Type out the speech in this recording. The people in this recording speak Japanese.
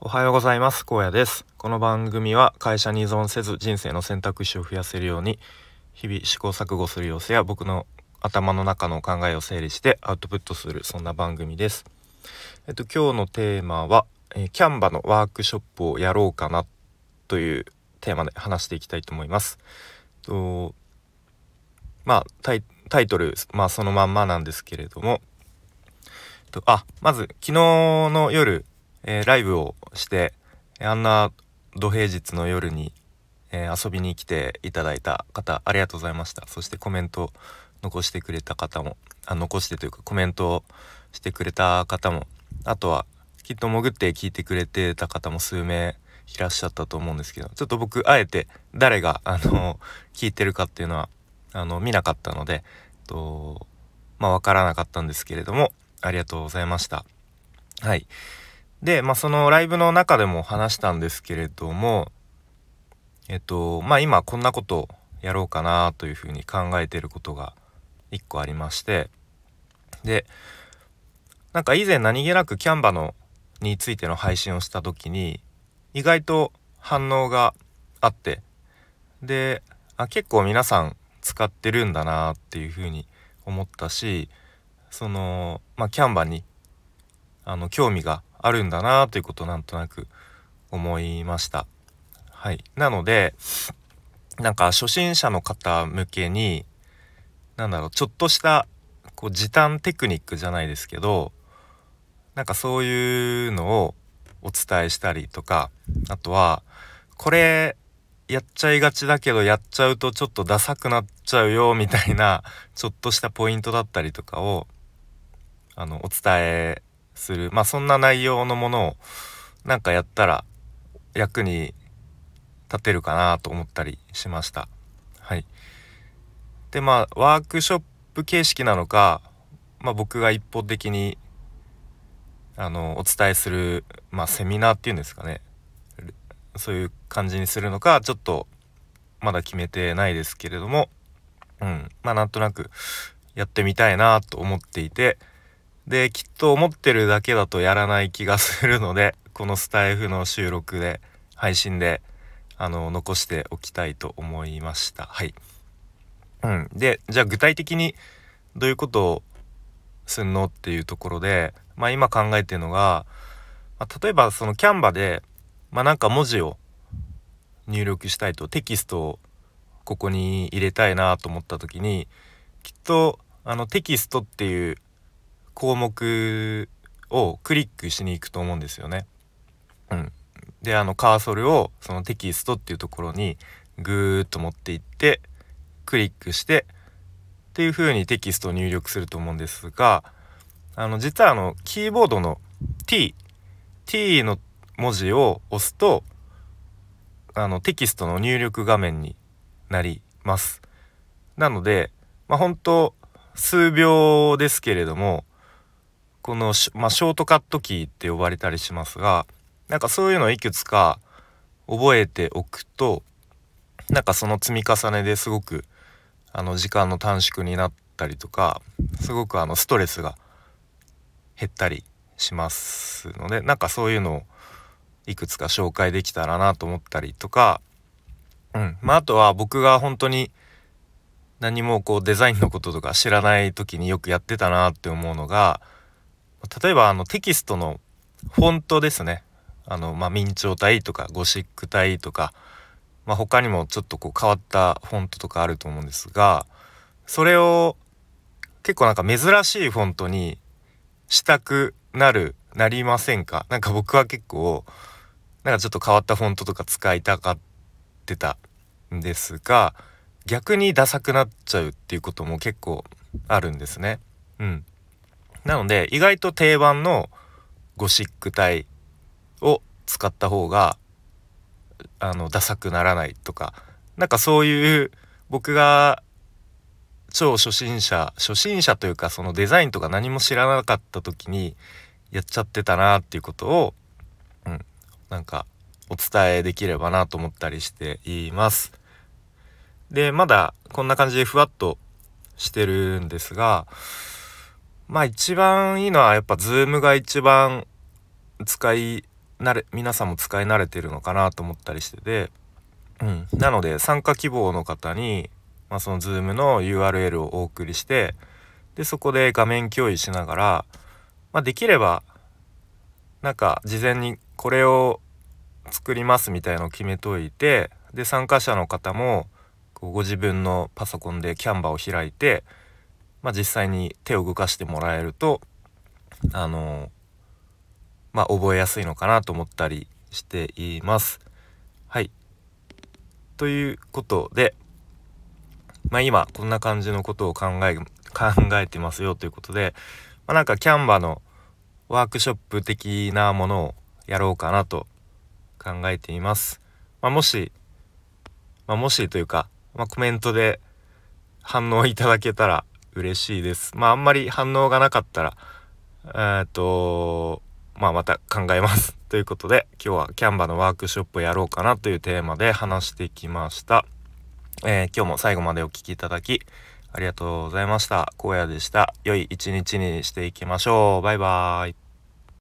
おはようございます。荒野です。この番組は会社に依存せず人生の選択肢を増やせるように日々試行錯誤する様子や僕の頭の中の考えを整理してアウトプットするそんな番組です。えっと今日のテーマは、えー、キャンバのワークショップをやろうかなというテーマで話していきたいと思います。とまあタイトルまあそのまんまなんですけれどもとあまず昨日の夜、えー、ライブをしてあんな土平日の夜に、えー、遊びに来ていただいた方ありがとうございましたそしてコメント残してくれた方もあ残してというかコメントをしてくれた方もあとはきっと潜って聞いてくれてた方も数名いらっしゃったと思うんですけどちょっと僕あえて誰があの聞いてるかっていうのはあの見なかったのでとまあ分からなかったんですけれどもありがとうございました。はい。で、まあ、そのライブの中でも話したんですけれども、えっと、まあ、今こんなことやろうかなというふうに考えてることが一個ありまして、で、なんか以前何気なくキャンバのについての配信をした時に、意外と反応があって、で、あ結構皆さん使ってるんだなっていうふうに思ったし、その、まあ、キャンバにあの興味があるんだなということをなんとなく思いました。はい、なのでなんか初心者の方向けに何だろうちょっとしたこう時短テクニックじゃないですけどなんかそういうのをお伝えしたりとかあとはこれやっちゃいがちだけどやっちゃうとちょっとダサくなっちゃうよみたいなちょっとしたポイントだったりとかをあのお伝えする。まあそんな内容のものをなんかやったら役に立てるかなと思ったりしました。はい、でまあワークショップ形式なのか、まあ、僕が一方的にあのお伝えする、まあ、セミナーっていうんですかね。そういう感じにするのかちょっとまだ決めてないですけれども、うん、まあなんとなくやってみたいなと思っていてで、きっと思ってるだけだとやらない気がするので、このスタイフの収録で、配信で、あの、残しておきたいと思いました。はい。うん。で、じゃあ具体的にどういうことをすんのっていうところで、まあ今考えてるのが、まあ、例えばそのキャンバで、まあなんか文字を入力したいと、テキストをここに入れたいなと思った時に、きっとあのテキストっていう項目をクリックしに行くと思うんですよね。うん、であのカーソルをそのテキストっていうところにぐーっと持っていってクリックしてっていう風にテキストを入力すると思うんですがあの実はあのキーボードの T T の文字を押すとあのテキストの入力画面になります。なので、まあ、本当数秒ですけれどもこの、まあ、ショートカットキーって呼ばれたりしますがなんかそういうのをいくつか覚えておくとなんかその積み重ねですごくあの時間の短縮になったりとかすごくあのストレスが減ったりしますのでなんかそういうのをいくつか紹介できたらなと思ったりとか、うん。まあ、あとは僕が本当に何もこうデザインのこととか知らない時によくやってたなって思うのが例えばあのテキストのフォントですねあの、まあ、明朝体とかゴシック体とか、まあ、他にもちょっとこう変わったフォントとかあると思うんですがそれを結構なんか珍しいフォントにしたくなるなりませんか？なんか僕は結構なんかちょっと変わったフォントとか使いたがってたんですが逆にダサくなっちゃうっていうことも結構あるんですね。うん。なので意外と定番のゴシック体を使った方があのダサくならないとかなんかそういう僕が超初心者初心者というかそのデザインとか何も知らなかった時にやっちゃってたなっていうことを、うん、なんかお伝えできればなと思ったりしています。でまだこんな感じでふわっとしてるんですがまあ一番いいのはやっぱズームが一番使い慣れ皆さんも使い慣れてるのかなと思ったりしてて、うん、なので参加希望の方に、まあ、その Zoom の URL をお送りしてでそこで画面共有しながら、まあ、できればなんか事前にこれを作りますみたいのを決めといてで参加者の方もご自分のパソコンでキャンバーを開いて、まあ、実際に手を動かしてもらえるとあのまあ覚えやすいのかなと思ったりしています。はいということで、まあ、今こんな感じのことを考え考えてますよということで、まあ、なんかキャンバのワークショップ的なものをやろうかなと考えています。まあ、もし、まあ、もしというか、まあ、コメントで反応いただけたら嬉しいです。まああんまり反応がなかったら、えっと、まあまた考えます。ということで今日はキャンバのワークショップをやろうかなというテーマで話してきました。えー、今日も最後までお聴きいただきありがとうございました。荒野でした。良い一日にしていきましょう。バイバーイ。